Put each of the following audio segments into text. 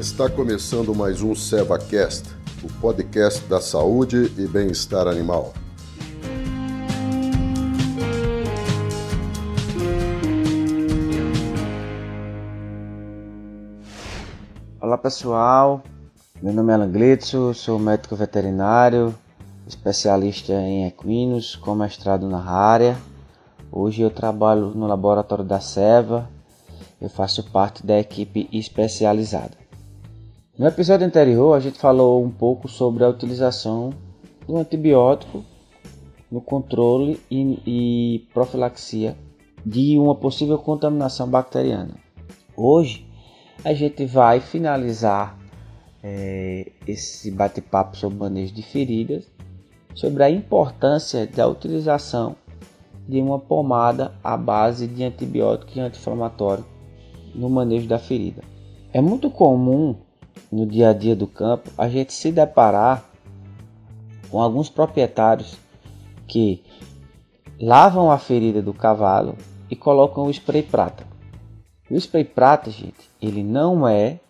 Está começando mais um SevaCast, o podcast da saúde e bem-estar animal. Olá pessoal, meu nome é Alan Glitzo, sou médico veterinário, especialista em equinos, com mestrado na área. Hoje eu trabalho no laboratório da Seva, eu faço parte da equipe especializada. No episódio anterior, a gente falou um pouco sobre a utilização do antibiótico no controle e, profilaxia de uma possível contaminação bacteriana. Hoje, a gente vai finalizar é, esse bate-papo sobre manejo de feridas, sobre a importância da utilização de uma pomada à base de antibiótico e anti-inflamatório no manejo da ferida. É muito comum no dia a dia do campo a gente se deparar com alguns proprietários que lavam a ferida do cavalo e colocam o spray prata. O spray prata, gente, ele não é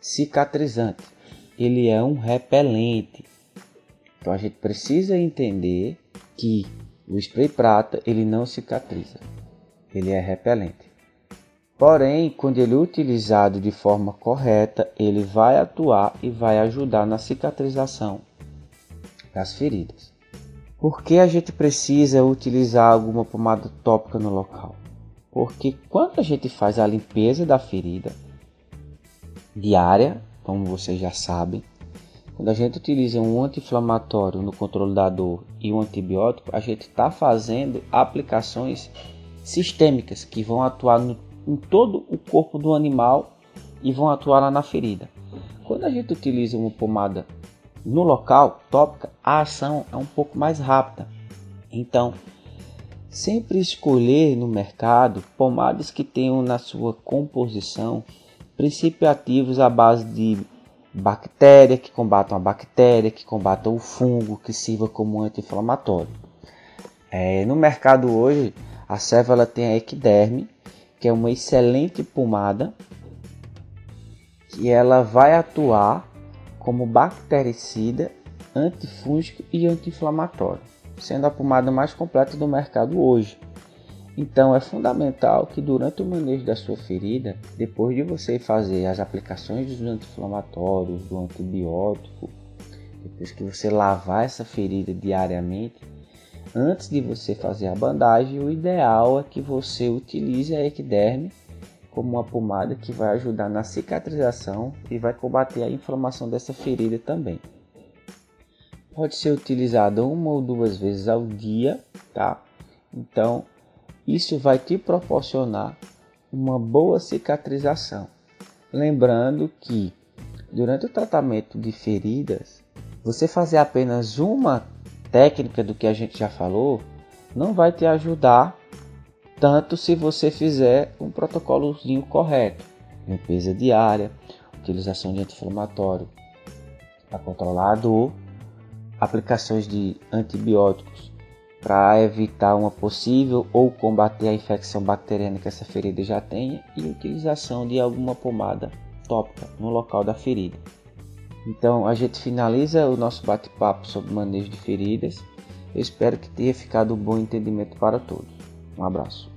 cicatrizante, ele é um repelente. Então a gente precisa entender que o spray prata ele não cicatriza, ele é repelente. Porém, quando ele é utilizado de forma correta, ele vai atuar e vai ajudar na cicatrização das feridas. Por que a gente precisa utilizar alguma pomada tópica no local? Porque quando a gente faz a limpeza da ferida diária, como vocês já sabem, quando a gente utiliza um anti-inflamatório no controle da dor e um antibiótico, a gente está fazendo aplicações sistêmicas que vão atuar no, em todo o corpo do animal e vão atuar lá na ferida. Quando a gente utiliza uma pomada no local tópica, a ação é um pouco mais rápida. Então, Sempre escolher no mercado pomadas que tenham na sua composição princípios ativos à base de bactéria, que combatam a bactéria, que combatam o fungo, que sirva como anti-inflamatório. É, no mercado hoje, a Seva ela tem a Equiderme, que é uma excelente pomada, que ela vai atuar como bactericida, antifúngico e anti-inflamatório sendo a pomada mais completa do mercado hoje. Então é fundamental que durante o manejo da sua ferida, depois de você fazer as aplicações dos anti-inflamatórios, do antibiótico, depois que você lavar essa ferida diariamente, antes de você fazer a bandagem, o ideal é que você utilize a equiderme como uma pomada que vai ajudar na cicatrização e vai combater a inflamação dessa ferida também pode ser utilizada uma ou duas vezes ao dia, tá? Então, isso vai te proporcionar uma boa cicatrização. Lembrando que durante o tratamento de feridas, você fazer apenas uma técnica do que a gente já falou não vai te ajudar tanto se você fizer um protocolozinho correto, limpeza diária, utilização de anti-inflamatório para controlar a dor aplicações de antibióticos para evitar uma possível ou combater a infecção bacteriana que essa ferida já tenha e utilização de alguma pomada tópica no local da ferida. Então a gente finaliza o nosso bate-papo sobre manejo de feridas. Eu espero que tenha ficado um bom entendimento para todos. Um abraço.